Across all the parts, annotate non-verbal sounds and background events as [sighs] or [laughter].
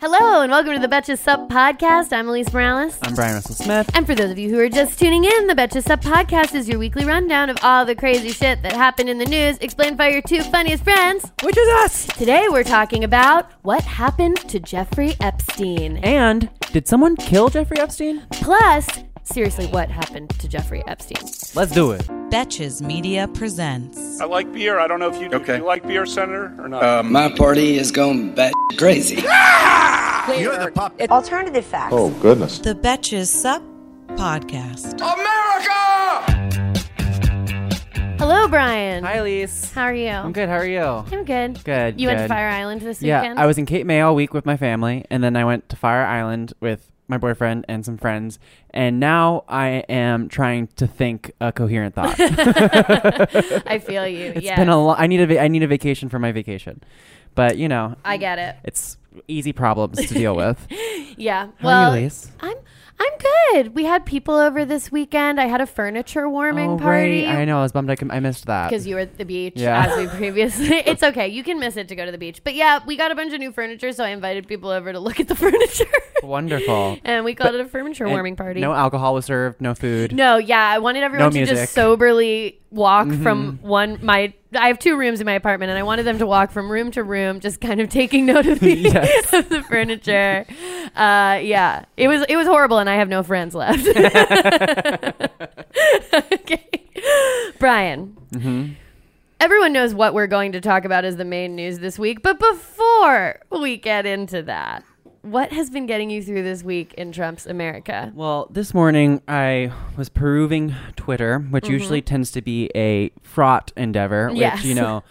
Hello and welcome to the Betches Sup podcast. I'm Alise Morales. I'm Bryan Russell Smith. And for those of you who are just tuning in, the Betches Sup podcast is your weekly rundown of all the crazy shit that happened in the news, explained by your two funniest friends. Which is us. Today we're talking about what happened to Jeffrey Epstein. And did someone kill Jeffrey Epstein? Plus, seriously, what happened to Jeffrey Epstein? Let's do it. Betches Media presents. I like beer. I don't know if you do. Okay. Do you like beer, Senator, or not? Uh, my party is going bat crazy. [laughs] You're the pop. Alternative facts. Oh, goodness. The Betches Sup Podcast. America! Hello, Bryan. Hi, Alise. How are you? I'm good. How are you? I'm good. Good. You went to good. Fire Island this Yeah, weekend? I was in Cape May all week with my family, and then I went to Fire Island with my boyfriend and some friends, and now I am trying to think a coherent thought. [laughs] I feel you. [laughs] It's yes. been a lo- I need a va- I need a vacation for my vacation, but you know I get it. it's easy problems to deal with. [laughs] Yeah. How well, are you, Alise? I'm I'm good. We had people over this weekend. I had a furniture warming oh, party. right. I know. I was bummed I, I missed that. Because you were at the beach, Yeah. as we [laughs] previously. it's okay. You can miss it to go to the beach. But yeah, we got a bunch of new furniture, so I invited people over to look at the [laughs] furniture. Wonderful. and we called But- it a furniture warming party. No alcohol was served. No food. No, yeah, I wanted everyone to music. Just soberly walk from one my. I have two rooms in my apartment, and I wanted them to walk from room to room, just kind of [laughs] taking note of the, [laughs] Yes. of the furniture. Uh, yeah, it was it was horrible, and I have no friends left. [laughs] okay, Bryan. Mm-hmm. Everyone knows what we're going to talk about as the main news this week, but before we get into that, what has been getting you through this week in Trump's America? Well, this morning I was perusing Twitter, which usually tends to be a fraught endeavor, which Yes. you know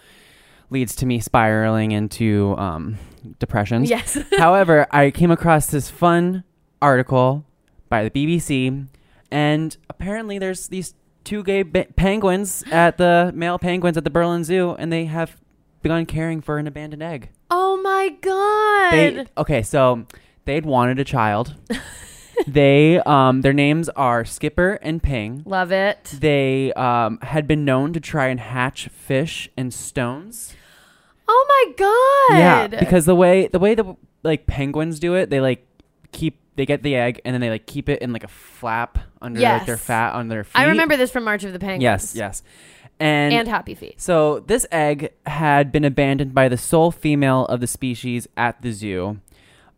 leads to me spiraling into um, depressions. Yes. [laughs] However, I came across this fun article by the BBC, and apparently there's these two gay ba- penguins at the male penguins at the Berlin Zoo, and they have begun caring for an abandoned egg. Oh my god! They okay, so they'd wanted a child. [laughs] they um their names are Skipper and Ping. Love it. They um had been known to try and hatch fish and stones. Oh my god! Yeah, because the way the way the like penguins do it, they like keep they get the egg and then they like keep it in like a flap under like their fat on their feet. I remember this from March of the Penguins. Yes, yes. And, And Happy Feet. so this egg had been abandoned by the sole female of the species at the zoo.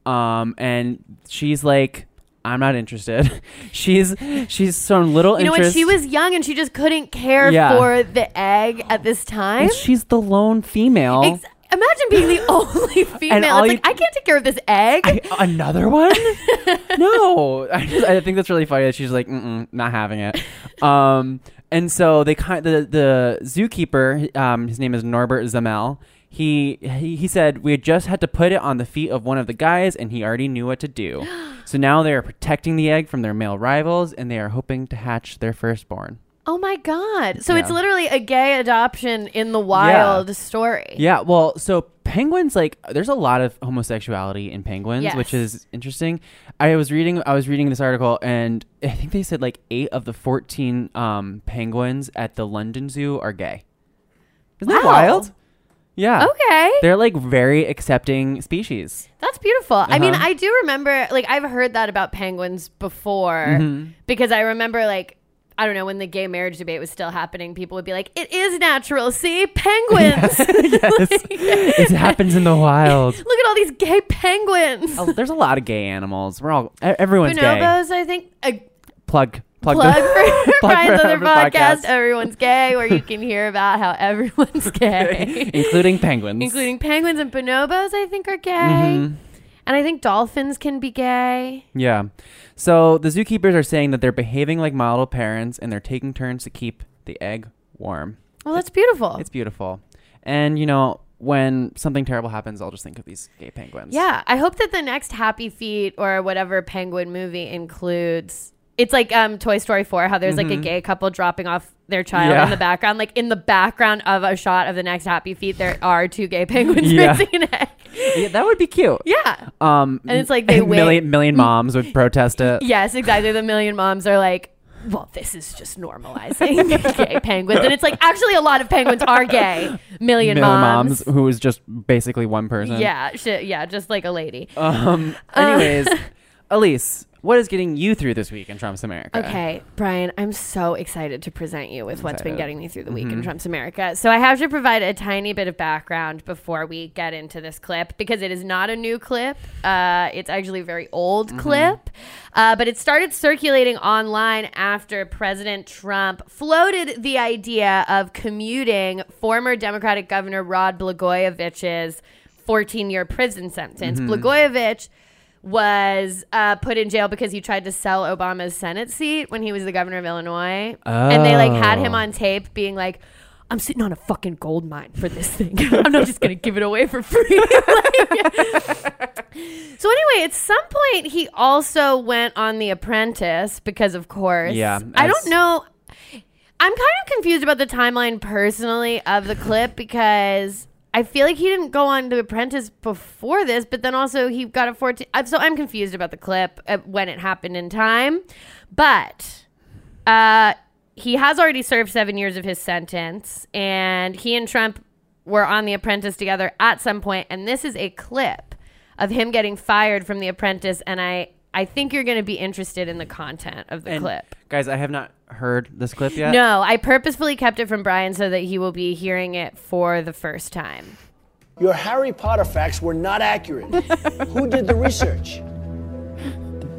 Um, and she's like, I'm not interested. [laughs] she's she's shown little You know interest. what? She was young and she just couldn't care Yeah. for the egg at this time. Well, she's the lone female. Ex- Imagine being the [laughs] only female. It's like I can't take care of this egg. I- another one? [laughs] no, I, just, I think that's really funny that she's like, not having it. Um, and so they kind the the zookeeper, um, his name is Norbert Zamel. He, he he said we had just had to put it on the feet of one of the guys, and he already knew what to do. [gasps] so now they are protecting the egg from their male rivals, and they are hoping to hatch their firstborn. oh my god! So Yeah. it's literally a gay adoption in the wild story. Yeah, well, so penguins like there's a lot of homosexuality in penguins, Yes. which is interesting. I was reading I was reading this article and I think they said like 8 of the 14 um penguins at the London Zoo are gay. Isn't that wild? Yeah. Okay. They're like very accepting species. That's beautiful. I mean, Uh-huh. I do remember, like, I've heard that about penguins before Mm-hmm. because I remember, like, I don't know, when the gay marriage debate was still happening, people would be like, it is natural. See, penguins. [laughs] [laughs] yes. it happens in the wild. [laughs] Look at all these gay penguins. Oh, there's a lot of gay animals. We're all everyone's gay. Bonobos, I think. A Plug plug, plug for plug Bryan's for other our podcast, Everyone's Gay, where you can hear about how everyone's gay. including penguins. Including penguins and bonobos, I think, are gay. Mhm. And I think dolphins can be gay. Yeah. So the zookeepers are saying that they're behaving like model parents and they're taking turns to keep the egg warm. Well, that's beautiful. It's beautiful. And, you know, when something terrible happens, I'll just think of these gay penguins. Yeah, I hope that the next Happy Feet or whatever penguin movie includes. It's like um, Toy Story 4, how there's like a Mhm. gay couple dropping off their child Yeah. in the background. Like in the background of a shot of the next Happy Feet, there are two gay penguins Yeah. raising an egg. Yeah, that would be cute. Yeah. Um, And it's like they [laughs] million, wait- million moms would protest it. [laughs] Yes, exactly. The million moms are like, well, this is just normalizing [laughs] gay penguins. And it's like, actually, a lot of penguins are gay. Million, Million moms. who is just basically one person. Yeah, shit, yeah, just like a lady. Um. Anyways, Alise, what is getting you through this week in Trump's America? Okay, Bryan, I'm so excited to present you with what's been getting me through the week Mm-hmm. in Trump's America. So I have to provide a tiny bit of background before we get into this clip because it is not a new clip. Uh, it's actually a very old Mm-hmm. clip, uh, but it started circulating online after President Trump floated the idea of commuting former Democratic Governor Rod Blagojevich's 14 year prison sentence. Mm-hmm. Blagojevich was uh, put in jail because he tried to sell Obama's Senate seat when he was the governor of Illinois. And they like had him Oh. on tape being like, I'm sitting on a fucking gold mine for this thing. [laughs] I'm not just going to give it away for free. Like- [laughs] so, anyway, at some point, he also went on The Apprentice because, of course, Yeah, I don't know. I'm kind of confused about the timeline personally of the clip because I feel like he didn't go on The Apprentice before this, but then also he got a 14. uh, So I'm confused about the clip when it happened in time. But uh, he has already served seven years of his sentence, and he and Trump were on The Apprentice together at some point, and this is a clip of him getting fired from The Apprentice, and I. I think you're going to be interested in the content of the And clip. guys, I have not heard this clip yet. No, I purposefully kept it from Bryan so that he will be hearing it for the first time. Your Harry Potter facts were not accurate. [laughs] Who did the research?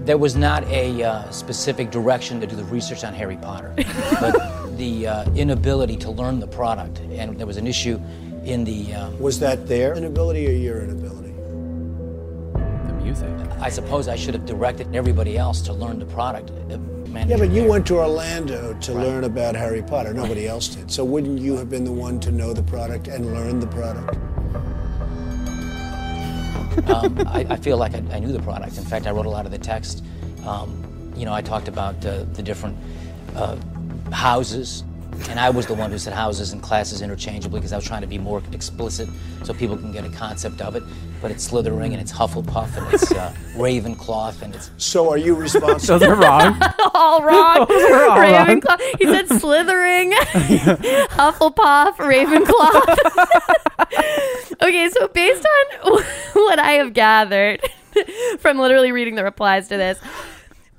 There was not a uh, specific direction to do the research on Harry Potter, but [laughs] the uh, inability to learn the product, and there was an issue in the. Um, Was that their inability or your inability? The music. I suppose I should have directed everybody else to learn the product. uh, Yeah, but you went to Orlando to learn about Harry Potter. Nobody else did. So wouldn't you have been the one to know the product and learn the product? um, I, I feel like I, I knew the product. In fact, I wrote a lot of the text. Um, you know, I talked about uh, the different uh, houses, and I was the one who said houses and classes interchangeably because I was trying to be more explicit so people can get a concept of it. But it's Slithering and it's Hufflepuff and it's uh, [laughs] Ravenclaw and it's So are you responsible? Those are wrong. [laughs] [laughs] All wrong. all Ravenclaw. He said slithering. Hufflepuff, Ravenclaw. okay, so based on what I have gathered from literally reading the replies to this,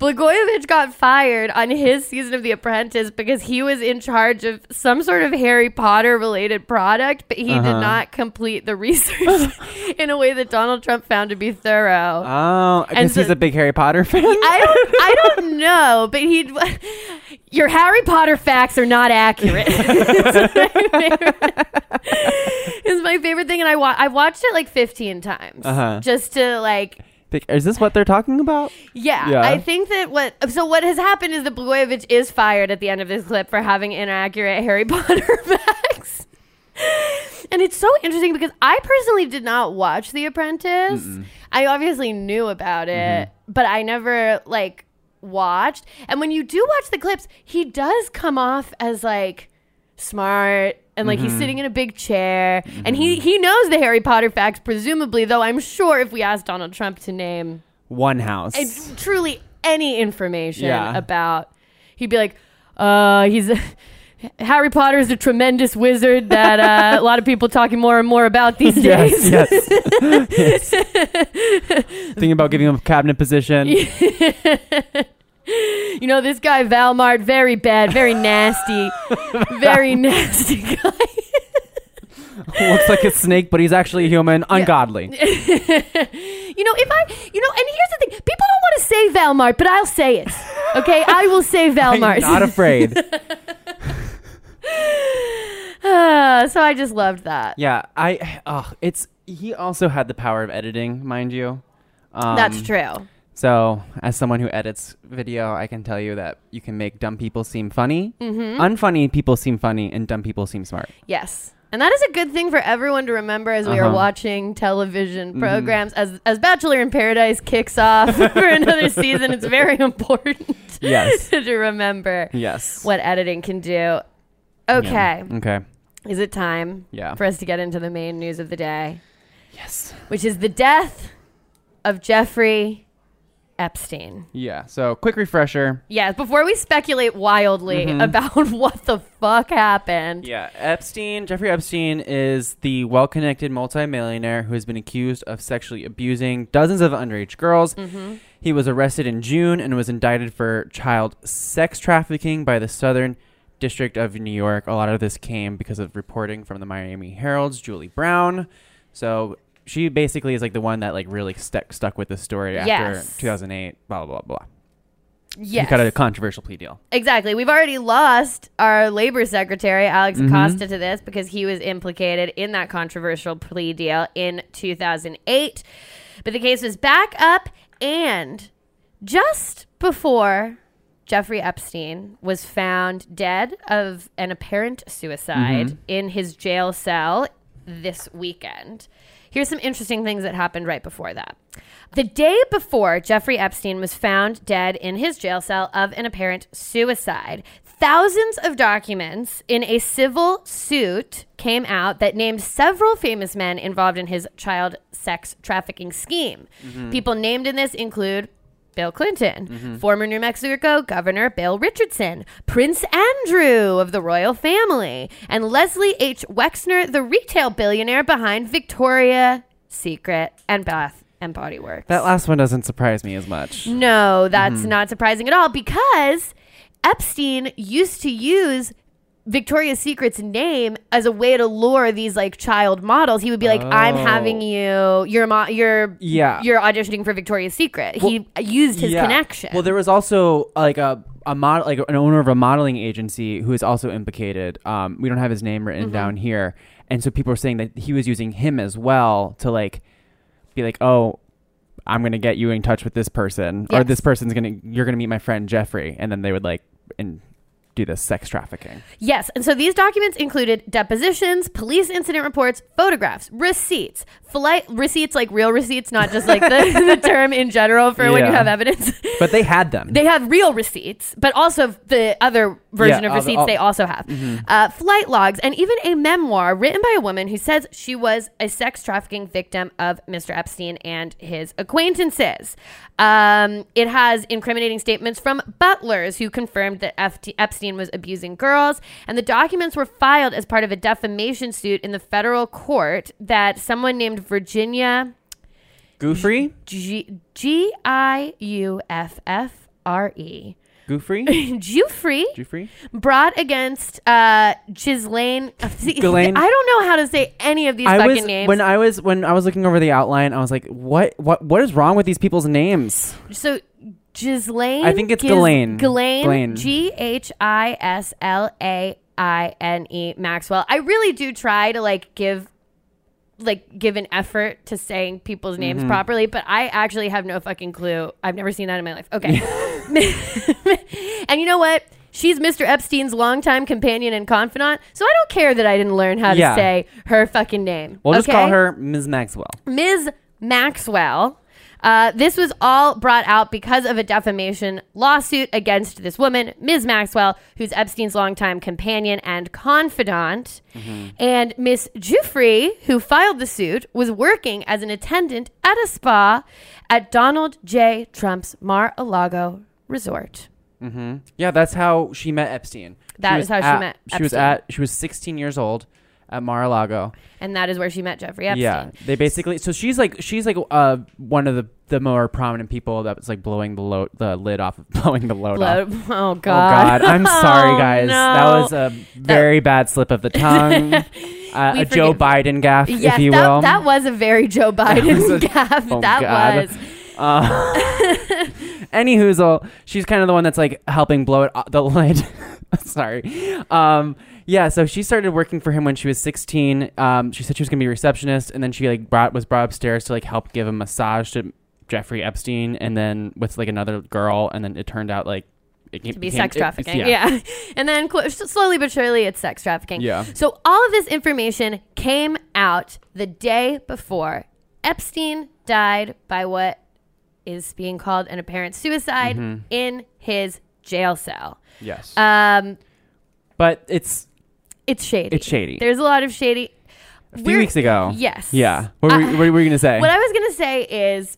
Blagojevich got fired on his season of The Apprentice because he was in charge of some sort of Harry Potter related product, but he did Uh-huh. not complete the [laughs] research in a way that Donald Trump found to be thorough. Oh, I guess so- he's a big Harry Potter fan. I don't I don't [laughs] know, but he [laughs] your Harry Potter facts are not accurate. it's, my favorite, it's my favorite thing and I wa- I watched it like 15 times Uh-huh. just to like Is this what they're talking about? yeah, Yeah. I think that what so what has happened is that Blagojevich is fired at the end of this clip for having inaccurate Harry [laughs] Potter facts. And it's so interesting because I personally did not watch The Apprentice. I obviously knew about it, mm-hmm. but I never like watched. And when you do watch the clips, he does come off as like smart and like he's sitting in a big chair and he he knows the Harry Potter facts presumably though I'm sure if we asked Donald Trump to name One house. it's truly any information Yeah. about he'd be like uh he's a, [laughs] harry potter is a tremendous wizard that uh, a lot of people talking more and more about these [laughs] days yes, [laughs] yes. yes. Thinking about giving him a cabinet position. You know this guy Voldemort very bad very nasty [laughs] very nasty guy [laughs] Looks like a snake, but he's actually human. Ungodly. [laughs] you know if i you know and here's the thing people don't want to say Voldemort but i'll say it okay i will say I'm not afraid. Ah, [sighs] so i just loved that yeah, I. Oh, it's he also had the power of editing, mind you. Um, that's true So, as someone who edits video, I can tell you that you can make dumb people seem funny, Mm-hmm. unfunny people seem funny, and dumb people seem smart. Yes. And that is a good thing for everyone to remember as we are Uh-huh. watching television programs. As as Bachelor in Paradise kicks off [laughs] for another season, it's very important Yes. [laughs] to remember Yes. what editing can do. Okay. Yeah. Okay. Is it time Yeah. for us to get into the main news of the day, Yes. which is the death of Jeffrey Epstein. Yeah. So quick refresher. Yes, before we speculate wildly mm-hmm. [laughs] about what the fuck happened. Yeah, Epstein, Jeffrey Epstein is the well connected multimillionaire who has been accused of sexually abusing dozens of underage girls. Mm-hmm. He was arrested in June and was indicted for child sex trafficking by the Southern District of New York. A lot of this came because of reporting from the Miami Herald's Julie Brown. So she basically is like the one that like really stuck stuck with the story after Yes. 2008. Blah blah blah. Yes. He got a controversial plea deal. Exactly. We've already lost our labor secretary, Alex Mm-hmm. Acosta, to this because he was implicated in that controversial plea deal in 2008. But the case was back up, and just before Jeffrey Epstein was found dead of an apparent suicide Mm-hmm. in his jail cell this weekend. Here's some interesting things that happened right before that. The day before Jeffrey Epstein was found dead in his jail cell of an apparent suicide, thousands of documents in a civil suit came out that named several famous men involved in his child sex trafficking scheme. Mm-hmm. People named in this include Bill Clinton, former New Mexico Governor Bill Richardson, Prince Andrew of the royal family, and Leslie H. Wexner, the retail billionaire behind Victoria Secret and Bath and Body Works. That last one doesn't surprise me as much. no, that's Mm-hmm. not surprising at all because Epstein used to use Victoria's Secret's name as a way to lure these like child models. He would be like, "I'm having you. You're mo- you're Oh. Yeah. You're auditioning for Victoria's Secret." he used his Yeah. connection. Well, there was also like a a model, like an owner of a modeling agency who is also implicated. Um, we don't have his name written Mm-hmm. down here, and so people were saying that he was using him as well to like be like, oh. I'm gonna get you in touch with this person, or this person's gonna you're gonna meet my friend Jeffrey, and then they would like and do this sex trafficking. Yes, and so these documents included depositions, police incident reports, photographs, receipts, flight receipts like real receipts, not just like the, [laughs] the term in general for when you have evidence. But they had them. They have real receipts, but also the other version Yeah, of receipts all- they also have. Uh, flight logs and even a memoir written by a woman who says she was a sex trafficking victim of Mr. Epstein and his acquaintances. Um, it has incriminating statements from butlers who confirmed that Epstein was abusing girls, and the documents were filed as part of a defamation suit in the federal court that someone named Virginia. Goofrey, G G I U F F R E. Goofrey, [laughs] Jufrey Goofrey. brought against uh Ghislaine. [laughs] Ghislaine. I don't know how to say any of these I fucking was names. when I was when I was looking over the outline, I was like, what what what is wrong with these people's names? so Ghislaine. I think it's Gis- Ghislaine. Ghislaine. Ghislaine. G H I S L A I N E Maxwell. I really do try to like give like give an effort to saying people's names Mm-hmm. properly, but I actually have no fucking clue. I've never seen that in my life. Okay. [laughs] [laughs] and you know what? She's Mr. Epstein's longtime companion and confidant, so I don't care that I didn't learn how to Yeah. say her fucking name. We'll just okay? call her Ms. Maxwell. Ms. Maxwell. Uh, this was all brought out because of a defamation lawsuit against this woman, Ms. Maxwell, who's Epstein's longtime companion and confidant. And Miss Jufrey, who filed the suit, was working as an attendant at a spa at Donald J. Trump's Mar-a-Lago resort. Yeah, that's how she met Epstein. That is how she at- met She was at she was 16 years old at Mar-a-Lago. And that is where she met Jeffrey Epstein. Yeah, they basically so she's like she's like uh one of the the more prominent people that was like blowing the load the lid off of [laughs] blowing the load off. Blow- [laughs] oh, Oh God. Oh god, I'm [laughs] sorry, Oh, guys. That was a very bad slip of the tongue. uh, a Joe Biden gaff, Yes, if you that, will. that was a very Joe Biden a- gaffe. Oh, that God. was. Uh, any whoozle, she's kind of the one that's like helping blow it o- the [laughs] lid. Sorry. Um, yeah, so she started working for him when she was 16. Um, she said she was gonna be a receptionist, and then she like brought was brought upstairs to like help give a massage to Jeffrey Epstein, and then with like another girl, and then it turned out like it to be sex trafficking. yeah. yeah. [laughs] And then slowly but surely it's sex trafficking. Yeah. So all of this information came out the day before Epstein died by what is being called an apparent suicide Mm-hmm. in his jail cell. Yes. Um, but it's it's shady. It's shady. There's a lot of shady. a few weeks ago. Yes. Yeah. What were, I- what were you gonna say? What I was gonna say is,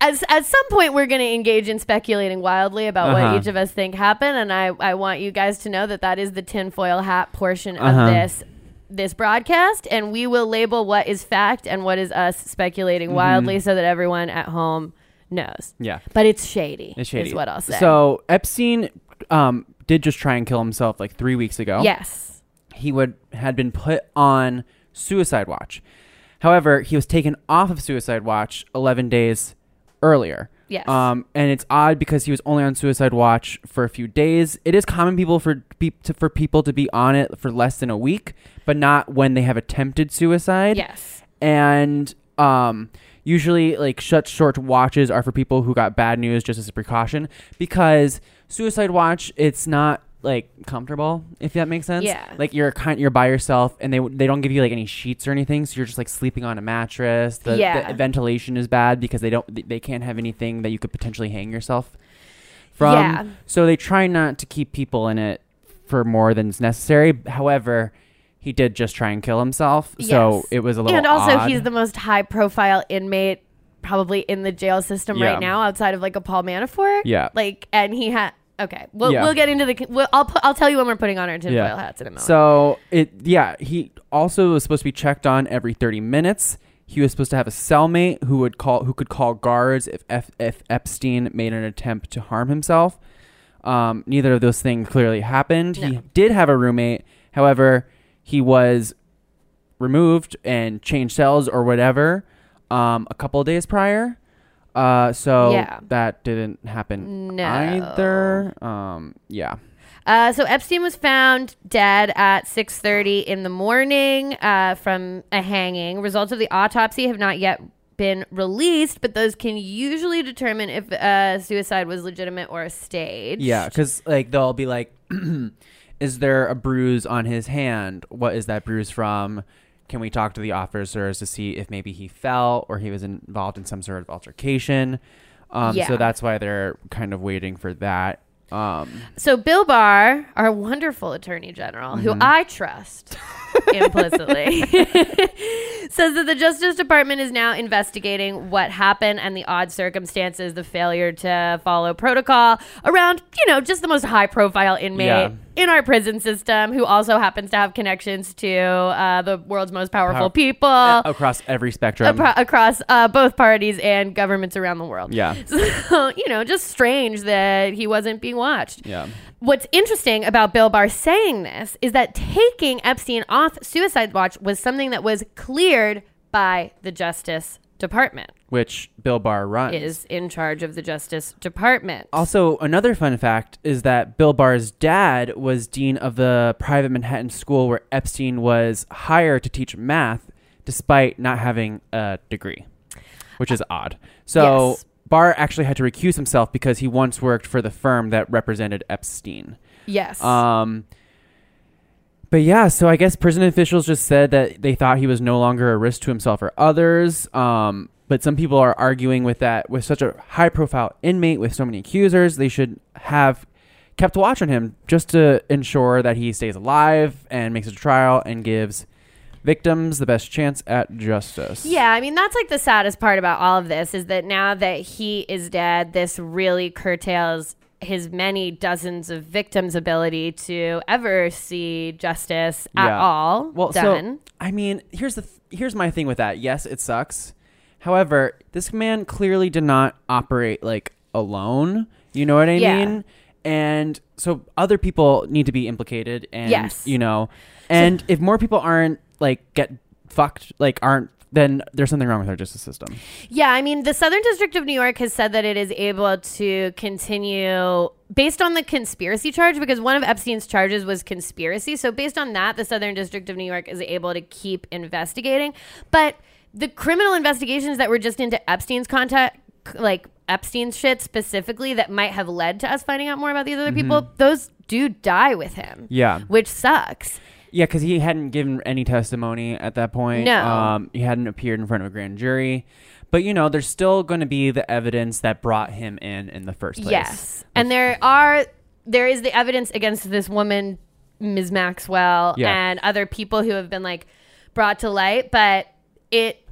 as at some point we're going to engage in speculating wildly about Uh-huh. what each of us think happened, and I I want you guys to know that that is the tinfoil hat portion of Uh-huh. this this broadcast, and we will label what is fact and what is us speculating wildly, so that everyone at home knows. Mm-hmm. Yeah. But it's shady. It's shady. Is what I'll say. So Epstein um, did just try and kill himself like three weeks ago. yes. he would had been put on suicide watch. However, he was taken off of suicide watch 11 days earlier. Yes. Um, and it's odd because he was only on suicide watch for a few days. It is common people for pe- to, for people to be on it for less than a week, but not when they have attempted suicide. Yes. And um, usually, like shut short watches are for people who got bad news just as a precaution because suicide watch it's not like comfortable if that makes sense. Yeah. Like you're kind you're by yourself and they they don't give you like any sheets or anything, so you're just like sleeping on a mattress. The, Yeah. the ventilation is bad because they don't they can't have anything that you could potentially hang yourself from. Yeah. So they try not to keep people in it for more than is necessary. However, he did just try and kill himself, yes. so it was a little. And also, odd. he's the most high profile inmate probably in the jail system Yeah. right now, outside of like a Paul Manafort. Yeah. Like, and he had. Okay, we'll, Yeah. we'll get into the. We'll, I'll put, I'll tell you when we're putting on our tinfoil hats in a moment. So it yeah, he also was supposed to be checked on every 30 minutes. He was supposed to have a cellmate who would call who could call guards if F, if Epstein made an attempt to harm himself. Um, neither of those things clearly happened. He did have a roommate. However, he was removed and changed cells or whatever um, a couple of days prior. Uh, so Yeah. that didn't happen No. either. Um, yeah. Uh, so Epstein was found dead at 6:30 in the morning uh, from a hanging. Results of the autopsy have not yet been released, but those can usually determine if uh, suicide was legitimate or a staged. Yeah, because like they'll be like, [clears throat] "Is there a bruise on his hand? What is that bruise from? Can we talk to the officers to see if maybe he fell or he was involved in some sort of altercation?" Um, Yeah. So that's why they're kind of waiting for that. Um, So Bill Barr, our wonderful attorney general, who Mm-hmm. I trust implicitly, [laughs] [laughs] says that the Justice Department is now investigating what happened and the odd circumstances, the failure to follow protocol around, you know, just the most high profile inmate Yeah. in our prison system who also happens to have connections to uh, the world's most powerful Power- people. across every spectrum. Across uh, both parties and governments around the world. Yeah. [laughs] So, you know, just strange that he wasn't being watched. Yeah. What's interesting about Bill Barr saying this is that taking Epstein off suicide watch was something that was cleared by the Justice Department, Which Bill Barr runs. is in charge of the Justice Department. Also, another fun fact is that Bill Barr's dad was dean of the private Manhattan school where Epstein was hired to teach math despite not having a degree, which is odd. So, Yes. Barr actually had to recuse himself because he once worked for the firm that represented Epstein. yes. Um, but yeah, so I guess prison officials just said that they thought he was no longer a risk to himself or others. Um, but some people are arguing with that with such a high profile inmate with so many accusers, they should have kept watch on him just to ensure that he stays alive and makes a trial and gives victims the best chance at justice. Yeah, I mean that's like the saddest part about all of this is that now that he is dead, this really curtails his many dozens of victims' ability to ever see justice at Yeah. all Well, done. so I mean, here's the th- here's my thing with that. Yes, it sucks. However, this man clearly did not operate like alone. You know what I Yeah. mean? And so other people need to be implicated and Yes. you know, and if more people aren't like get fucked, like aren't then there's something wrong with our justice system. Yeah, I mean, the Southern District of New York has said that it is able to continue based on the conspiracy charge because one of Epstein's charges was conspiracy. So, based on that, the Southern District of New York is able to keep investigating. But the criminal investigations that were just into Epstein's contact, like Epstein's shit specifically, that might have led to us finding out more about these other people, those do die with him. Mm-hmm. Yeah. Which sucks. Yeah, because he hadn't given any testimony at that point. No. Um, he hadn't appeared in front of a grand jury. But, you know, there's still going to be the evidence that brought him in in the first place. Yes. And there are there is the evidence against this woman, Ms. Maxwell, Yeah. and other people who have been like brought to light, but it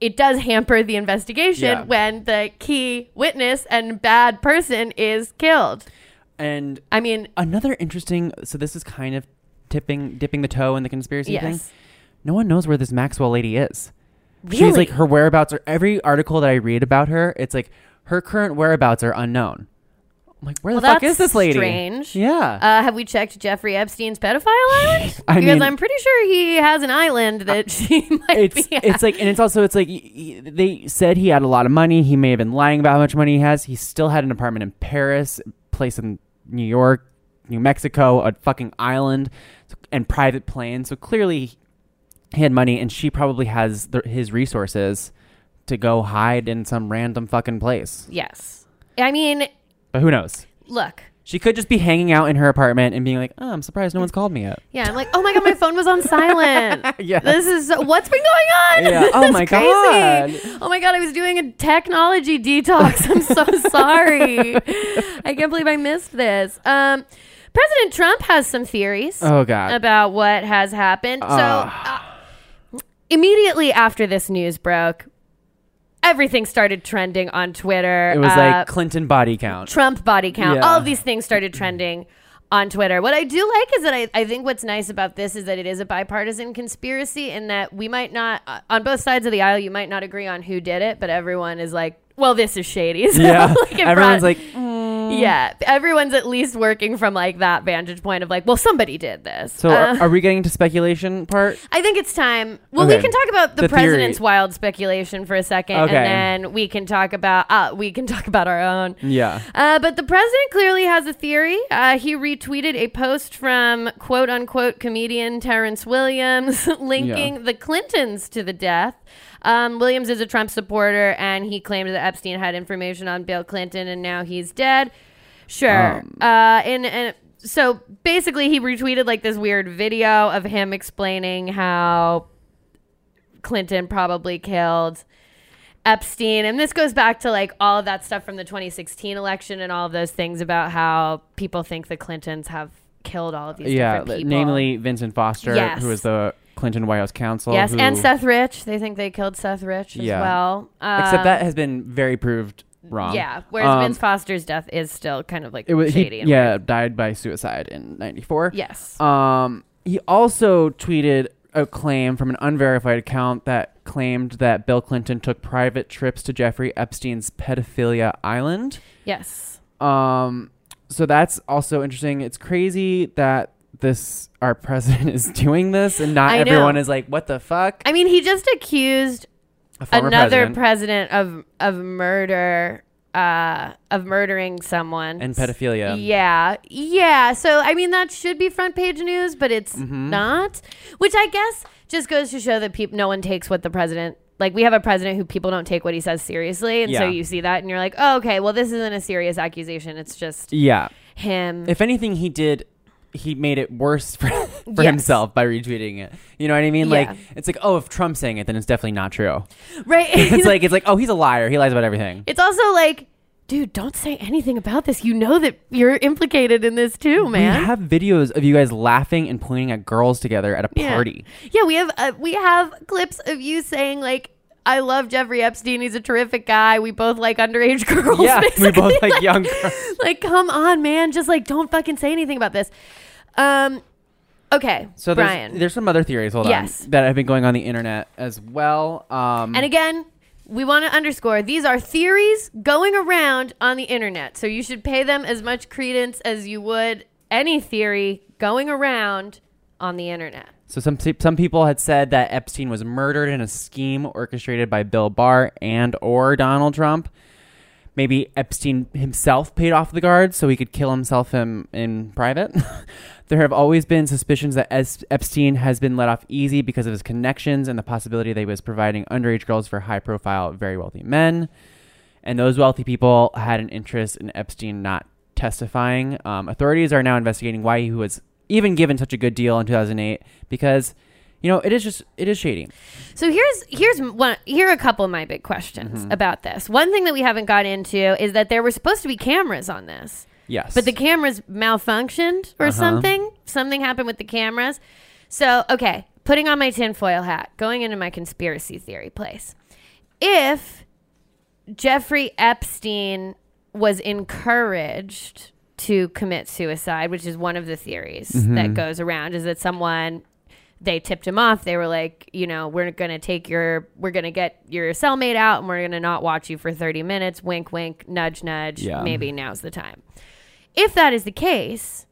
it does hamper the investigation Yeah. when the key witness and bad person is killed. And I mean, another interesting. So this is kind of tipping, dipping the toe in the conspiracy yes. thing. No one knows where this Maxwell lady is. Really? She's like her whereabouts are every article that I read about her. It's like her current whereabouts are unknown. I'm like, where well, the fuck is this lady? Strange. Yeah. Uh, have we checked Jeffrey Epstein's pedophile island? [laughs] I because mean- I'm pretty sure he has an island that [laughs] she might it's be. it's like and it's also it's like y- they said he had a lot of money. He may have been lying about how much money he has. He still had an apartment in Paris, a place in New York, New Mexico, a fucking island, and private planes. So clearly, he had money, and she probably has the, his resources to go hide in some random fucking place. yes. I mean, But who knows? look. She could just be hanging out in her apartment and being like, "Oh, I'm surprised no one's called me yet." Yeah, I'm like, oh my god, my phone was on silent. [laughs] Yeah. This is what's been going on. Yeah. [laughs] Oh my crazy. God. Oh my god, I was doing a technology detox. I'm so [laughs] sorry. I can't believe I missed this. Um, President Trump has some theories Oh god. about what has happened. so uh, immediately after this news broke, everything started trending on Twitter. it was Uh, like Clinton body count. Trump body count. Yeah. All these things started trending on Twitter. What I do like is that I, I think what's nice about this is that it is a bipartisan conspiracy in that we might not, uh, on both sides of the aisle, you might not agree on who did it, but everyone is like, well, this is shady. [laughs] So, yeah. like, Everyone's brought- like, yeah, everyone's at least working from like that vantage point of like, well, somebody did this. So Uh, are, are we getting to speculation part? I think it's time. Well, we can talk about the, The theory. president's wild speculation for a second, Okay. and then we can talk about uh, we can [laughs] talk about our own. Yeah. Uh, but the president clearly has a theory. Uh, he retweeted a post from quote unquote comedian Terrence Williams [laughs] linking Yeah. the Clintons to the death. Um, Williams is a Trump supporter, and he claimed that Epstein had information on Bill Clinton, and now he's dead. Sure. Um, uh, and and so basically, he retweeted like this weird video of him explaining how Clinton probably killed Epstein. And this goes back to like all of that stuff from the 2016 election and all of those things about how people think the Clintons have killed all of these Yeah. different people. Namely, Vincent Foster, Yes. who was the Clinton White House counsel. yes, who- and Seth Rich. They think they killed Seth Rich as Yeah. well. Except Um, that has been very proved wrong. Yeah, whereas Um, Vince Foster's death is still kind of like it was he- shady. and yeah, weird. died by suicide in '94. Yes. Um, he also tweeted a claim from an unverified account that claimed that Bill Clinton took private trips to Jeffrey Epstein's pedophilia island. yes. Um, so that's also interesting. It's crazy that this our president [laughs] is doing this, and not I know. everyone is like, "What the fuck?" I mean, he just accused another president president. of of murder uh of murdering someone and pedophilia. yeah yeah so i mean that should be front page news but it's Mm-hmm. not which i guess just goes to show that people no one takes what the president like we have a president who people don't take what he says seriously and so you see that and you're like oh okay well this isn't a serious accusation it's just Yeah. him If anything, he did. He made it worse for, [laughs] for Yes. himself by retweeting it. You know what I mean? Yeah. Like it's like, oh, if Trump's saying it, then it's definitely not true. right [laughs] It's like it's like, [laughs] oh, he's a liar. He lies about everything. it's also like dude don't say anything about this you know that you're implicated in this too man We have videos of you guys laughing and pointing at girls together at a Yeah. party. Yeah, we have uh, we have clips of you saying like, "I love Jeffrey Epstein. He's a terrific guy. We both like underage girls." Yeah, we basically. both like young girls. like, come on, man. Just like, don't fucking say anything about this. Um, okay, So there's, Bryan. there's some other theories. Hold Yes. on, that have been going on the internet as well. Um, and again, we want to underscore these are theories going around on the internet, so you should pay them as much credence as you would any theory going around on the internet. So some some people had said that Epstein was murdered in a scheme orchestrated by Bill Barr and or Donald Trump. Maybe Epstein himself paid off the guards so he could kill himself in, in private. [laughs] there have always been suspicions that Es- Epstein has been let off easy because of his connections and the possibility that he was providing underage girls for high profile, very wealthy men. And those wealthy people had an interest in Epstein not testifying. Um, authorities are now investigating why he was even given such a good deal in 2008 because, you know, it is just it is shady. So here's here's one here are a couple of my big questions Mm-hmm. about this. One thing that we haven't got into is that there were supposed to be cameras on this, Yes, but the cameras malfunctioned or Uh-huh. something. Something happened with the cameras. So okay, putting on my tinfoil hat, going into my conspiracy theory place. if Jeffrey Epstein was encouraged to commit suicide, which is one of the theories that goes around, is that someone they tipped him off. They were like, you know, we're going to take your, we're going to get your cellmate out and we're going to not watch you for 30 minutes. Wink, wink, nudge, nudge. Yeah. Maybe now's the time. If that is the case,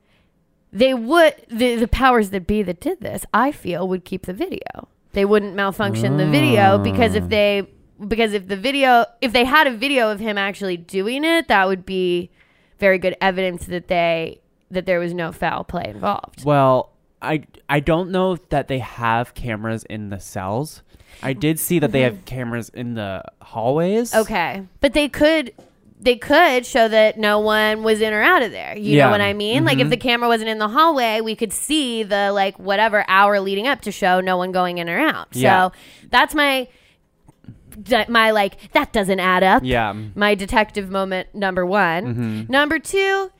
they would, the, the powers that be that did this, I feel, would keep the video. They wouldn't malfunction the video mm. because if they, because if the video, if they had a video of him actually doing it, that would be very good evidence that they, that there was no foul play involved. Well, I I don't know that they have cameras in the cells. I did see that they have cameras in the hallways. Mm-hmm. Okay. But they could they could show that no one was in or out of there. You Yeah. know what I mean? Like if Mhm. the camera wasn't in the hallway, we could see the like whatever hour leading up to show no one going in or out. Yeah. So that's my that- my like that doesn't add up. Yeah. My detective moment number 1. Mhm. Number 2,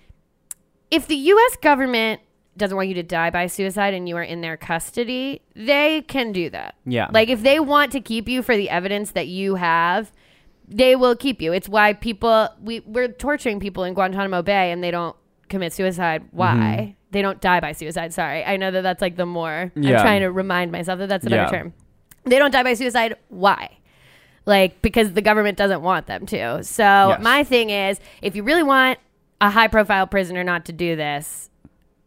if the US government doesn't want you to die by suicide and you are in their custody, they can do that. Yeah. Like if they want to keep you for the evidence that you have, they will keep you. It's why people we we're torturing people in Guantanamo Bay and they don't commit suicide. Mm-hmm. Why? They don't die by suicide. Sorry. I know that that's like the more Yeah. I'm trying to remind myself that that's a better Yeah. term. They don't die by suicide. Why? Like because the government doesn't want them to. So Yes. my thing is if you really want a high profile prisoner not to do this,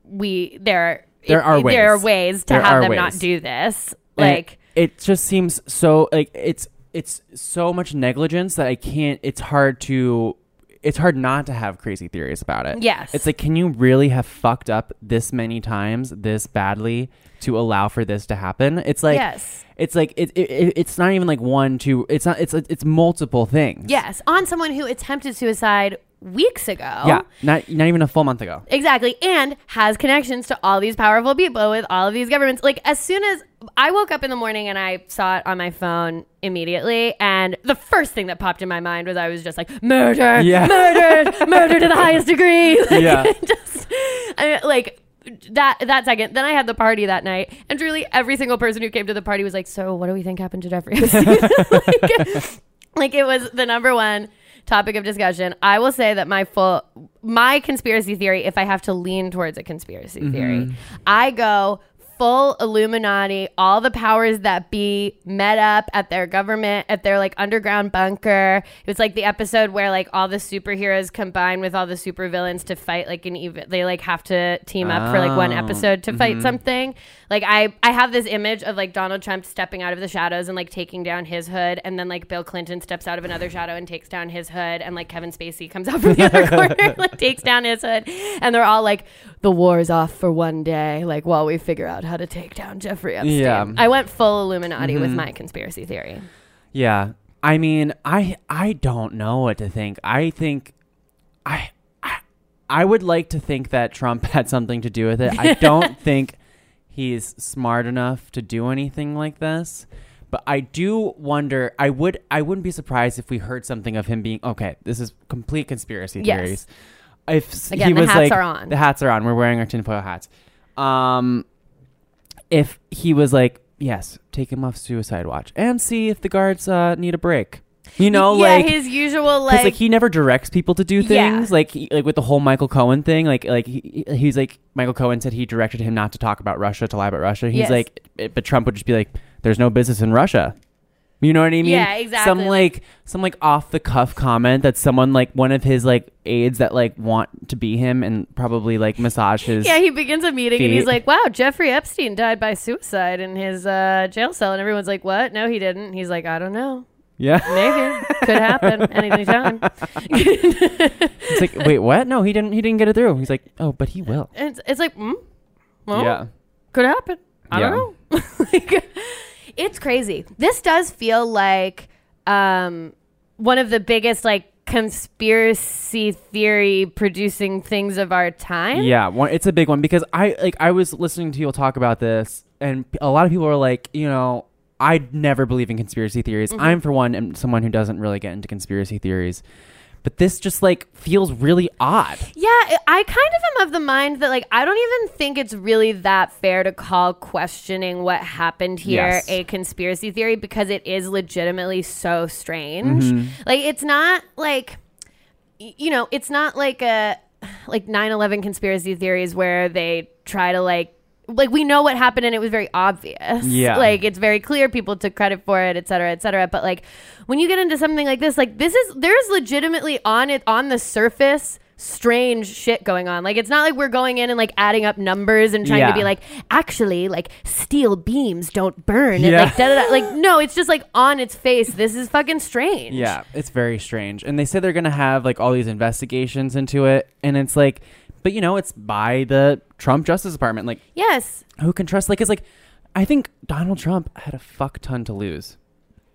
we there There are ways. there are ways. ways to There have them not do this. And Like it, just seems so like it's it's so much negligence that I can't. It's hard to. It's hard not to have crazy theories about it. Yes. It's like, can you really have fucked up this many times, this badly, to allow for this to happen? It's like, Yes. it's like it, it- It's not even like one, two. It's not. It's it's multiple things. Yes, on someone who attempted suicide weeks ago. Yeah. Not not even a full month ago. Exactly. And has connections to all these powerful people with all of these governments. Like, as soon as I woke up in the morning and I saw it on my phone immediately, and the first thing that popped in my mind was I was just like, murder, [laughs] Yeah. murder, murder to the [laughs] highest degree. [laughs] Like, Yeah. just, I, like, that that second, then I had the party that night, and truly every single person who came to the party was like, "So, what do we think happened to Jeffrey like, like it was the number one topic of discussion. I will say that my full my conspiracy theory, if I have to lean towards a conspiracy Mm-hmm. theory, I go full Illuminati, all the powers that be met up at their government, at their like underground bunker. It was like the episode where like all the superheroes combine with all the supervillains to fight like an even they like have to team up for like one episode to fight mhm. something. Like I I have this image of like Donald Trump stepping out of the shadows and like taking down his hood and then like Bill Clinton steps out of another shadow and takes down his hood and like Kevin Spacey comes out from the other corner like takes down his hood and they're all like the war's off for one day like while we figure out how to take down Jeffrey Epstein. Yeah. I went full Illuminati with Mhm. my conspiracy theory. Yeah. I mean, I I don't know what to think. I think I I, I would like to think that Trump [laughs] had something to do with it. I don't [laughs] think he's smart enough to do anything like this. But I do wonder I would I wouldn't be surprised if we heard something of him being okay, this is complete conspiracy Yes. theories. If s- Again, he the was hats like are on. the hats are on. We're wearing our tinfoil hats. Um if he was like, yes, take him off suicide watch and see if the guards uh, need a break. You know, yeah, like his usual like, like he never directs people to do Yeah. things. Like he, like with the whole Michael Cohen thing, like like he, he's like Michael Cohen said he directed him not to talk about Russia to lie about Russia. He's Yes. like, but Trump would just be like, "There's no business in Russia." You know what I mean? Yeah, exactly. Some like some like off the cuff comment that someone like one of his like aides that like want to be him and probably like massage his Yeah, he begins a meeting and he's like, "Wow, Jeffrey Epstein died by suicide in his uh, jail cell," and everyone's like, "What? No, he didn't." He's like, "I don't know. yeah. [laughs] Maybe could happen anytime." [laughs] It's like, wait, what? No, he didn't. He didn't get it through. He's like, oh, but he will. It's, it's like, mm, well, Yeah. could happen. I Yeah. don't know. [laughs] like, it's crazy. This does feel like um, one of the biggest like conspiracy theory producing things of our time. Yeah, one, it's a big one because I like I was listening to people talk about this, and a lot of people are like, you know, I never believe in conspiracy theories. Mhm. I'm for one, am someone who doesn't really get into conspiracy theories but this just like feels really odd. Yeah, I- kind of am of the mind that like I don't even think it's really that fair to call questioning what happened here Yes. a conspiracy theory because it is legitimately so strange. Mm-hmm. Like it's not like you know, it's not like a like 9/11 conspiracy theories where they try to like like we know what happened and it was very obvious. Yeah. Like it's very clear people took credit for it, et cetera, et cetera. But like when you get into something like this, like this is there's legitimately on it on the surface strange shit going on. Like it's not like we're going in and like adding up numbers and trying Yeah. to be like, actually, like steel beams don't burn. And Yeah. like da da da. Like no, it's just like on its face. This is fucking strange. Yeah, it's very strange. And they say they're going to have like all these investigations into it. And it's like, but you know, it's by the Trump Justice Department. Like, Yes. who can trust? Like, it's like, I think Donald Trump had a fuck ton to lose.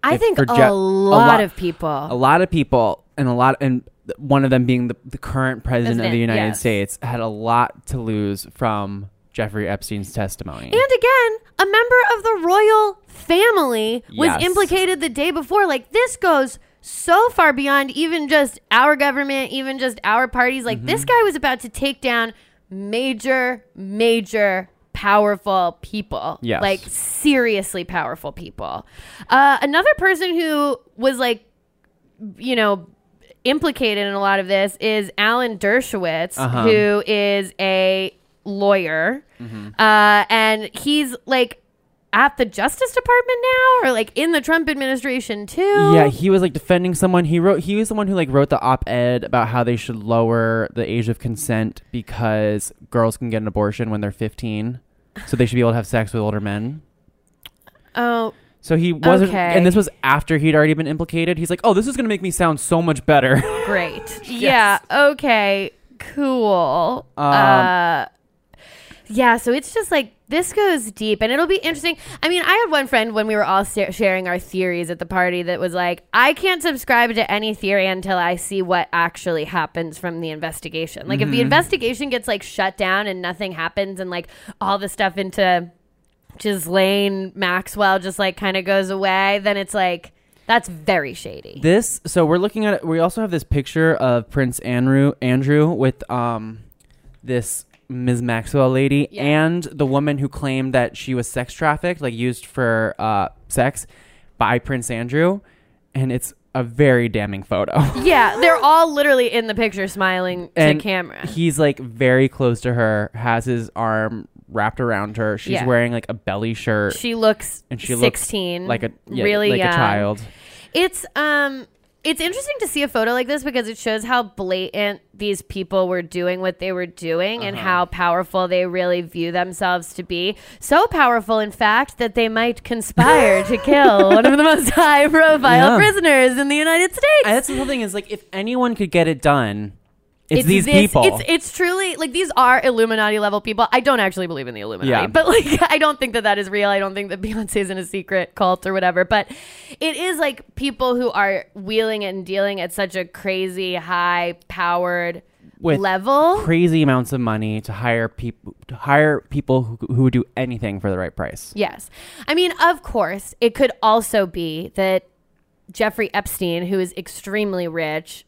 I If think a, Je- a lot lot- of people. A lot of people, and a lot, and one of them being the, the current president of the United yes. States, had a lot to lose from Jeffrey Epstein's testimony. And again, a member of the royal family was Yes. implicated the day before. Like this goes so far beyond even just our government, even just our parties. Like Mm-hmm. this guy was about to take down major, major powerful people. Yes. Like seriously powerful people. Uh, another person who was like, you know, implicated in a lot of this is Alan Dershowitz, Uh-huh. who is a lawyer. Uh, and he's like at the Justice Department now, or like in the Trump administration too. Yeah, he was like defending someone. He wrote. He was the one who like wrote the op-ed about how they should lower the age of consent because girls can get an abortion when they're 15, so they should be able to have sex with older men. Oh, So he wasn't, Okay. and this was after he'd already been implicated. He's like, "Oh, this is gonna make me sound so much better." [laughs] great. [laughs] Yeah. Okay. Cool. Um, uh, yeah. So it's just like this goes deep, and it'll be interesting. I mean, I had one friend when we were all sa- sharing our theories at the party that was like, "I can't subscribe to any theory until I see what actually happens from the investigation. Like, if the investigation gets like shut down and nothing happens, and like all the stuff into Ghislaine Maxwell just like kind of goes away, then it's like." That's very shady. this. So we're looking at. it. We also have this picture of Prince Andrew Andrew with um this Ms. Maxwell lady Yeah. and the woman who claimed that she was sex trafficked, like used for uh, sex by Prince Andrew, and it's a very damning photo. [laughs] Yeah, they're all literally in the picture smiling and to camera. He's like very close to her, has his arm wrapped around her. She's Yeah. wearing like a belly shirt, She looks and she 16, looks like a yeah, really like young. a child. It's um it's interesting to see a photo like this because it shows how blatant these people were doing what they were doing and Uh-huh. how powerful they really view themselves to be. So powerful, in fact, that they might conspire to [laughs] kill one of the most high profile Yeah. prisoners in the United States. And that's the whole thing is like if anyone could get it done, it's, It's these this- people. It's it's truly like these are Illuminati level people. I don't actually believe in the Illuminati, Yeah. but like [laughs] I don't think that that is real. I don't think that Beyonce is in a secret cult or whatever. But it is like people who are wheeling and dealing at such a crazy high powered With level. crazy amounts of money to hire people to hire people who, who would do anything for the right price. Yes. I mean, of course, it could also be that Jeffrey Epstein, who is extremely rich,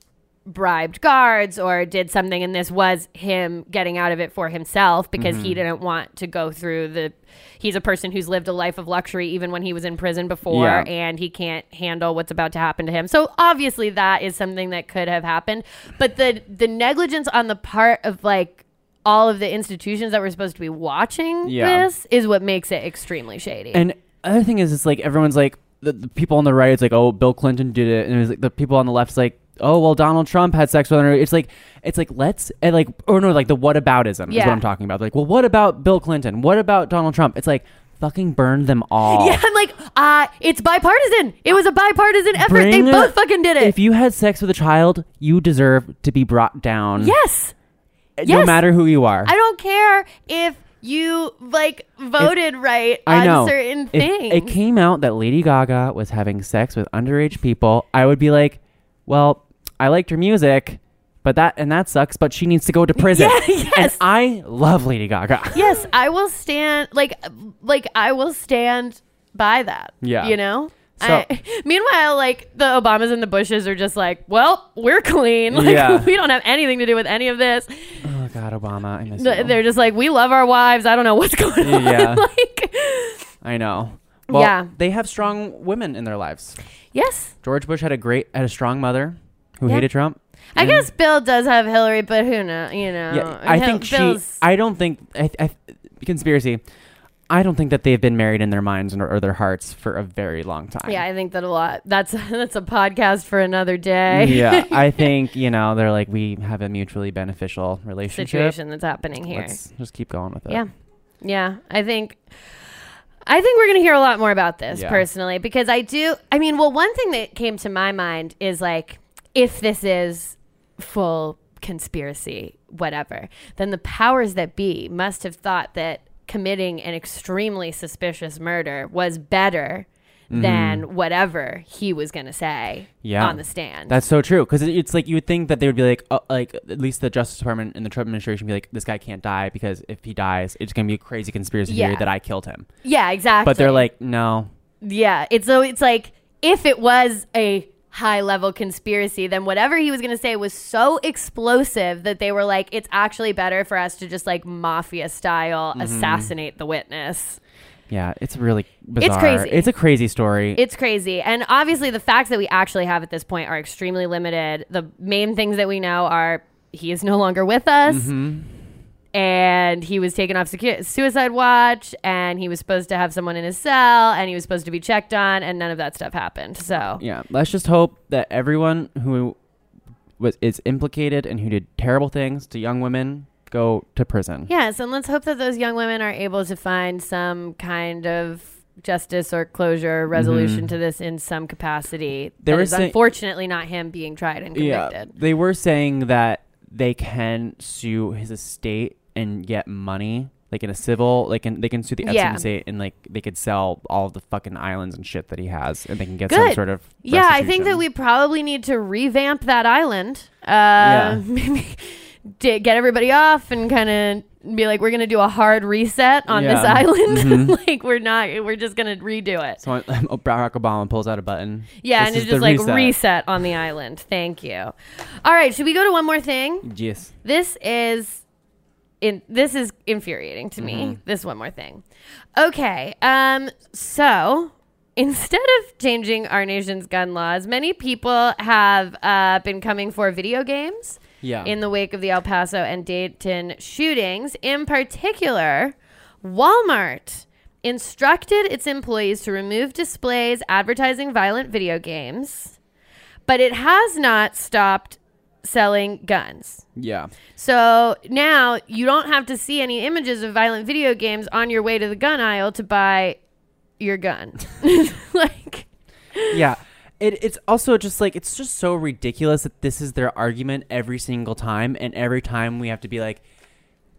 bribed guards or did something, and this was him getting out of it for himself because Mm-hmm. he didn't want to go through the. He's a person who's lived a life of luxury even when he was in prison before, Yeah. and he can't handle what's about to happen to him. So obviously, that is something that could have happened. But the the negligence on the part of like all of the institutions that were supposed to be watching Yeah. this is what makes it extremely shady. And other thing is, it's like everyone's like the, the people on the right. It's like, oh, Bill Clinton did it, and it was like the people on the left's like, oh, well, Donald Trump had sex with her. It's like, it's like let's and like, or no, like the whataboutism is Yeah. what I'm talking about. Like, well, what about Bill Clinton? What about Donald Trump? It's like fucking burn them all. [laughs] yeah, I'm like, uh, it's bipartisan. It was a bipartisan effort. they Bring- both fucking did it. If you had sex with a child, you deserve to be brought down. yes. no yes. matter who you are. I don't care if you like voted right I on know. certain If things. it came out that Lady Gaga was having sex with underage people, I would be like, well, I liked her music, but that and that sucks. But she needs to go to [laughs] prison. Yeah, yes. And I love Lady Gaga. [laughs] yes, I will stand like like I will stand by that. Yeah. You know? So- I, [laughs] meanwhile, like the Obamas and the Bushes are just like, well, we're clean. Like Yeah. we don't have anything to do with any of this. Oh God, Obama, I miss Th- They're just like, we love our wives. I don't know what's going on. Yeah. like, I know. Well, Yeah. they have strong women in their lives. yes, George Bush had a great, had a strong mother who Yeah. hated Trump. I guess Bill does have Hillary, but who know? You know, Yeah, I Hil- think she. I don't think. I, I, conspiracy. I don't think that they've been married in their minds and- or their hearts for a very long time. yeah, I think that a lot. That's [laughs] that's a podcast for another day. yeah, I [laughs] think you know they're like we have a mutually beneficial relationship. situation that's happening here. Let's just keep going with it. Yeah. Yeah. I think I think we're going to hear a lot more about this Yeah. personally because I do I mean, well, one thing that came to my mind is like if this is full conspiracy, whatever, then the powers that be must have thought that committing an extremely suspicious murder was better than whatever he was going to say Mm-hmm. Yeah. on the stand. That's so true because it's like you would think that they would be like, uh, like at least the Justice Department and the Trump administration would be like, this guy can't die because if he dies, it's gonna be a crazy conspiracy theory that I killed him. yeah, exactly. But they're like, no, Yeah, it's so it's like if it was a high level conspiracy, then whatever he was going to say was so explosive that they were like, it's actually better for us to just like mafia style Mm-hmm. assassinate the witness. Yeah, it's really bizarre. It's crazy. It's a crazy story. It's crazy. And obviously, the facts that we actually have at this point are extremely limited. The main things that we know are he is no longer with us. Mm-hmm. And he was taken off secu- suicide watch, and he was supposed to have someone in his cell, and he was supposed to be checked on, and none of that stuff happened. So, yeah, let's just hope that everyone who was is implicated and who did terrible things to young women go to prison. Yes, and let's hope that those young women are able to find some kind of justice or closure or resolution to this in some capacity. Mm-hmm. They that were is say- unfortunately not him being tried and convicted. they were saying that they can sue his estate and get money. Like in a civil, like in, they can sue the Epstein Yeah. estate and like they could sell all of the fucking islands and shit that he has, and they can get some sort of Yeah, I think that we probably need to revamp that island. Uh, Yeah. [laughs] maybe d- get everybody off and kind of be like, we're gonna do a hard reset on this Yeah. island. Mhm. [laughs] like we're not, we're just gonna redo it. So [laughs] Barack Obama pulls out a button. Yeah, This and is it's the just like reset. on the island. Thank you. All right, should we go to one more thing? Yes. This is in this is infuriating to Mm-hmm. me. This one more thing. Okay. Um so instead of changing our nation's gun laws, many people have uh, been coming for video games Yeah. in the wake of the El Paso and Dayton shootings. In particular, Walmart instructed its employees to remove displays advertising violent video games, but it has not stopped selling guns. yeah. So now you don't have to see any images of violent video games on your way to the gun aisle to buy your gun. [laughs] like, yeah. It, it's also just like it's just so ridiculous that this is their argument every single time, and every time we have to be like,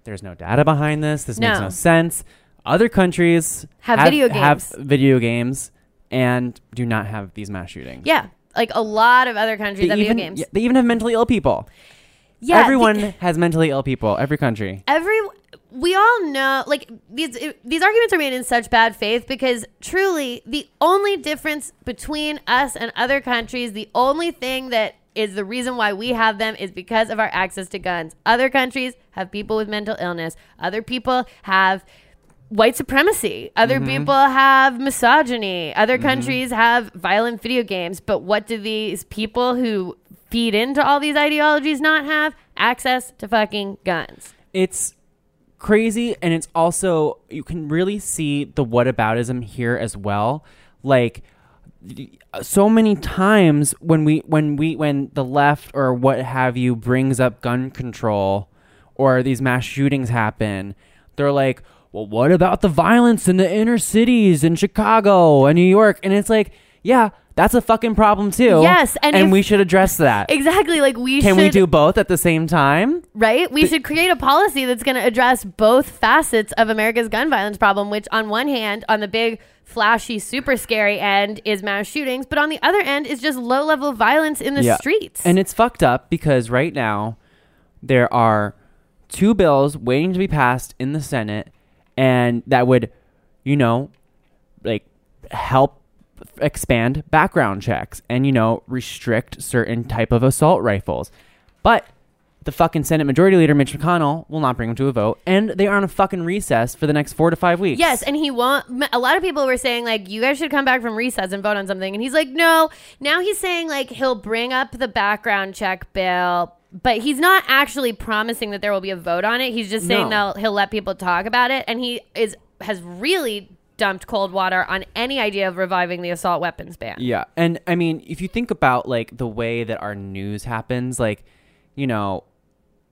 "There's no data behind this. This makes No. no sense." Other countries Have video games have games. video games and do not have these mass shootings. yeah, like a lot of other countries They have even, video games. yeah, they even have mentally ill people. Yeah, Everyone the- has mentally ill people. Every country. every we all know like these these arguments are made in such bad faith because truly the only difference between us and other countries the only thing that is the reason why we have them is because of our access to guns. Other countries have people with mental illness. Other people have white supremacy. Other mm-hmm. people have misogyny. Other mm-hmm. countries have violent video games. But what do these people who feed into all these ideologies not have? Access to fucking guns. It's crazy and it's also you can really see the whataboutism here as well. Like so many times when we when we when the left or what have you brings up gun control or these mass shootings happen they're like well what about the violence in the inner cities in chicago and new york? And it's like yeah that's a fucking problem too Yes, and if- we should address that Exactly. Like we can should, we do both at the same time right? We should create a policy that's going to address both facets of America's gun violence problem. Which, on one hand, on the big, flashy, super scary end, is mass shootings, but on the other end is just low level violence in the Yeah. streets. And it's fucked up because right now there are two bills waiting to be passed in the Senate and that would, you know, like help expand background checks and you know restrict certain type of assault rifles. But the fucking Senate Majority Leader Mitch McConnell will not bring them to a vote, and they are on a fucking recess for the next four to five weeks. Yes, and he won't. A lot of people were saying like, you guys should come back from recess and vote on something, and he's like, no. Now he's saying like he'll bring up the background check bill, but he's not actually promising that there will be a vote on it. He's just saying No. that he'll let people talk about it, and he is has really dumped cold water on any idea of reviving the assault weapons ban. Yeah. And I mean, if you think about like the way that our news happens, like, you know,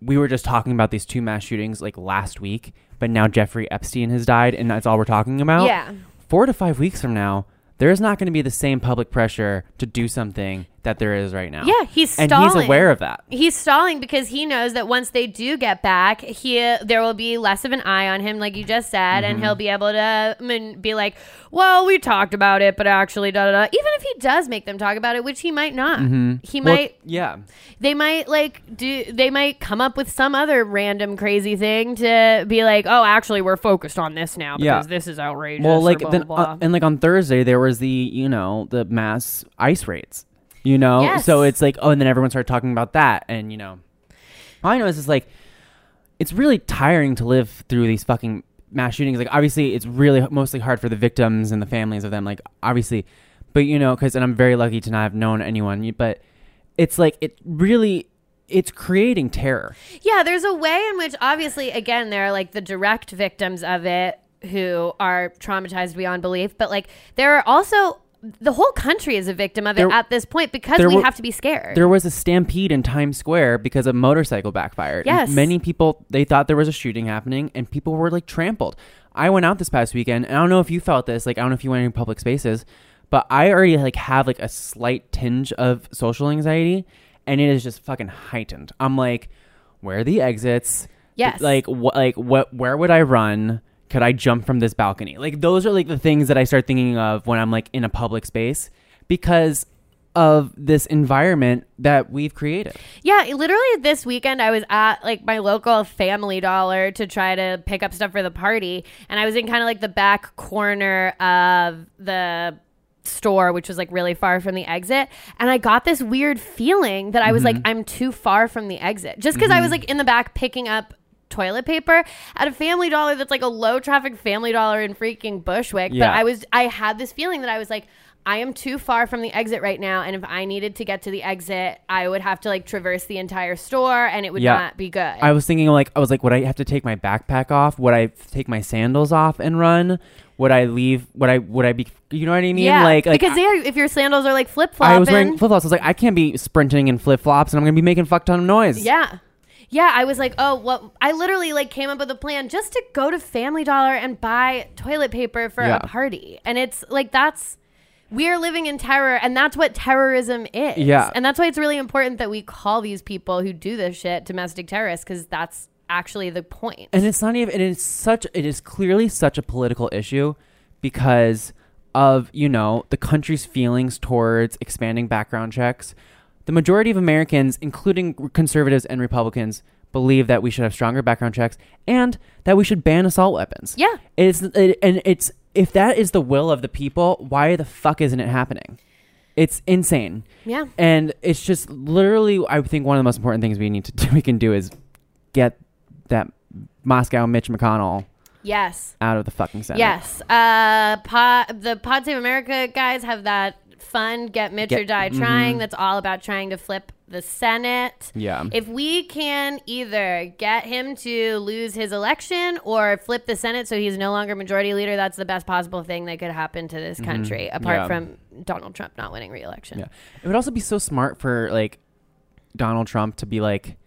we were just talking about these two mass shootings like last week, but now Jeffrey Epstein has died and that's all we're talking about. Yeah. Four to five weeks from now, there's not going to be the same public pressure to do something that there is right now. Yeah, he's and stalling. he's aware of that. He's stalling because he knows that once they do get back, he there will be less of an eye on him, like you just said, and Mm-hmm. he'll be able to be like, "Well, we talked about it, but actually, da da da." Even if he does make them talk about it, which he might not, he Mm-hmm. Well, might. yeah. They might like do. They might come up with some other random crazy thing to be like, "Oh, actually, we're focused on this now because Yeah. this is outrageous." Well, like blah, then, blah, blah. uh, and like on Thursday there was the you know the mass ice raids, you know. Yes. So it's like oh, and then everyone started talking about that, and you know, all I know is it's like it's really tiring to live through these fucking mass shootings. Like obviously it's really mostly hard for the victims and the families of them. Like obviously, but you know, because and I'm very lucky to not have known anyone, but it's like it really it's creating terror. Yeah, there's a way in which, obviously, again, there are like the direct victims of it who are traumatized beyond belief, but like there are also the whole country is a victim of it There- at this point because we were- have to be scared. There was a stampede in Times Square because a motorcycle backfired. And Yes. many people they thought there was a shooting happening and people were like trampled. I went out this past weekend and I don't know if you felt this, like I don't know if you went in public spaces, but I already like have like a slight tinge of social anxiety and it is just fucking heightened. I'm like, where are the exits? Yes. Like what like what where would I run? Could I jump from this balcony? Like those are like the things that I start thinking of when I'm like in a public space because of this environment that we've created. Yeah, literally this weekend I was at like my local Family Dollar to try to pick up stuff for the party, and I was in kind of like the back corner of the store which was like really far from the exit and i got this weird feeling that i was like mm-hmm. i'm too far from the exit just because i was mm-hmm. like in the back picking up toilet paper at a family dollar that's like a low traffic family dollar in freaking bushwick Yeah. but i was i had this feeling that i was like I am too far from the exit right now, and if I needed to get to the exit, I would have to like traverse the entire store, and it would Yeah. not be good. I was thinking like I was like, would I have to take my backpack off? Would I take my sandals off and run? Would I leave? Would I? Would I be? You know what I mean? yeah, like, like because there, if your sandals are like flip flops, I was wearing flip flops. I was like, I can't be sprinting in flip flops, and I'm gonna be making fuck ton of noise. yeah. Yeah, I was like, oh, well, I literally like came up with a plan just to go to Family Dollar and buy toilet paper for Yeah. a party. And it's like, that's, we're living in terror, and that's what terrorism is. Yeah. And that's why it's really important that we call these people who do this shit domestic terrorists, because that's actually the point. and it's not even. It is such. It is clearly such a political issue because of you know the country's feelings towards expanding background checks. The majority of Americans, including conservatives and Republicans, believe that we should have stronger background checks and that we should ban assault weapons. Yeah. It's it, and it's if that is the will of the people, why the fuck isn't it happening? It's insane. Yeah. And it's just literally I think one of the most important things we need to [laughs] do we can do is get that Moscow Mitch McConnell Yes. out of the fucking Senate. Yes. Uh, pod, the Pod Save America guys have that fun Get Mitch Get- or Die mm-hmm. Trying that's all about trying to flip the Senate. Yeah. If we can either get him to lose his election or flip the Senate so he's no longer majority leader, that's the best possible thing that could happen to this mm-hmm. country, apart Yeah. from Donald Trump not winning re-election. Yeah. It would also be so smart for like Donald Trump to be like,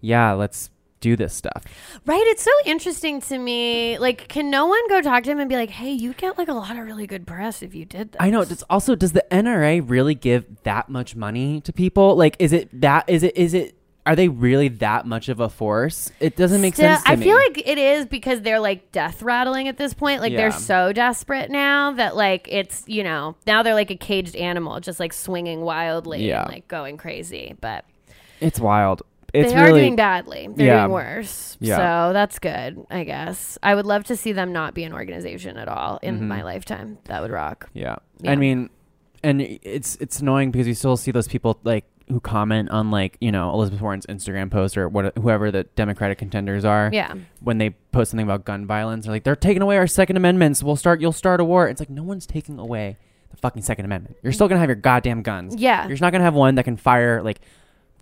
yeah, let's do this stuff. Right? It's so interesting to me. Like, can no one go talk to him and be like, hey, you'd get like a lot of really good press if you did this? I know. Does also does the NRA really give that much money to people? Like, is it that? Is it? Is it? Are they really that much of a force? It doesn't make Still, sense. To I me. feel like it is because they're like death rattling at this point. Like Yeah. they're so desperate now that like it's you know now they're like a caged animal, just like swinging wildly Yeah. and like going crazy. But it's wild. It's they are doing badly. They're Yeah. doing worse. Yeah. So that's good, I guess. I would love to see them not be an organization at all in mm-hmm. my lifetime. That would rock. Yeah. Yeah. I mean, and it's it's annoying because you still see those people like who comment on like you know Elizabeth Warren's Instagram post or what whoever the Democratic contenders are. Yeah. When they post something about gun violence, they're like they're taking away our Second Amendments. We'll start. You'll start a war. It's like no one's taking away the fucking Second Amendment. You're mm. still gonna have your goddamn guns. Yeah. You're just not gonna have one that can fire like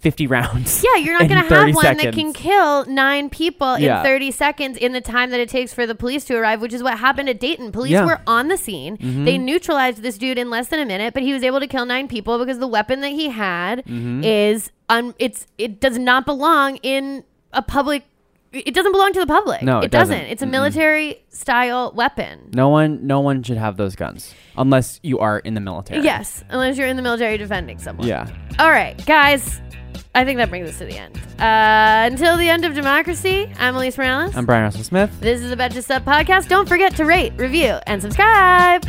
fifty rounds. Yeah, you're not going to have one that can kill nine people Yeah. in 30 seconds in the time that it takes for the police to arrive, which is what happened at Dayton. Police Yeah. were on the scene. Mhm. They neutralized this dude in less than a minute, but he was able to kill nine people because the weapon that he had Mhm. is un- it's it does not belong in a public it doesn't belong to the public. No, it doesn't. doesn't. It's a Mm-mm. military style weapon. No one, no one should have those guns unless you are in the military. Yes, unless you're in the military defending someone. Yeah. All right, guys. I think that brings us to the end. Uh, until the end of democracy, I'm Alise Morales. I'm Bryan Russell Smith. this is the Betches Up podcast. Don't forget to rate, review, and subscribe.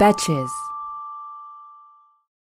Betches.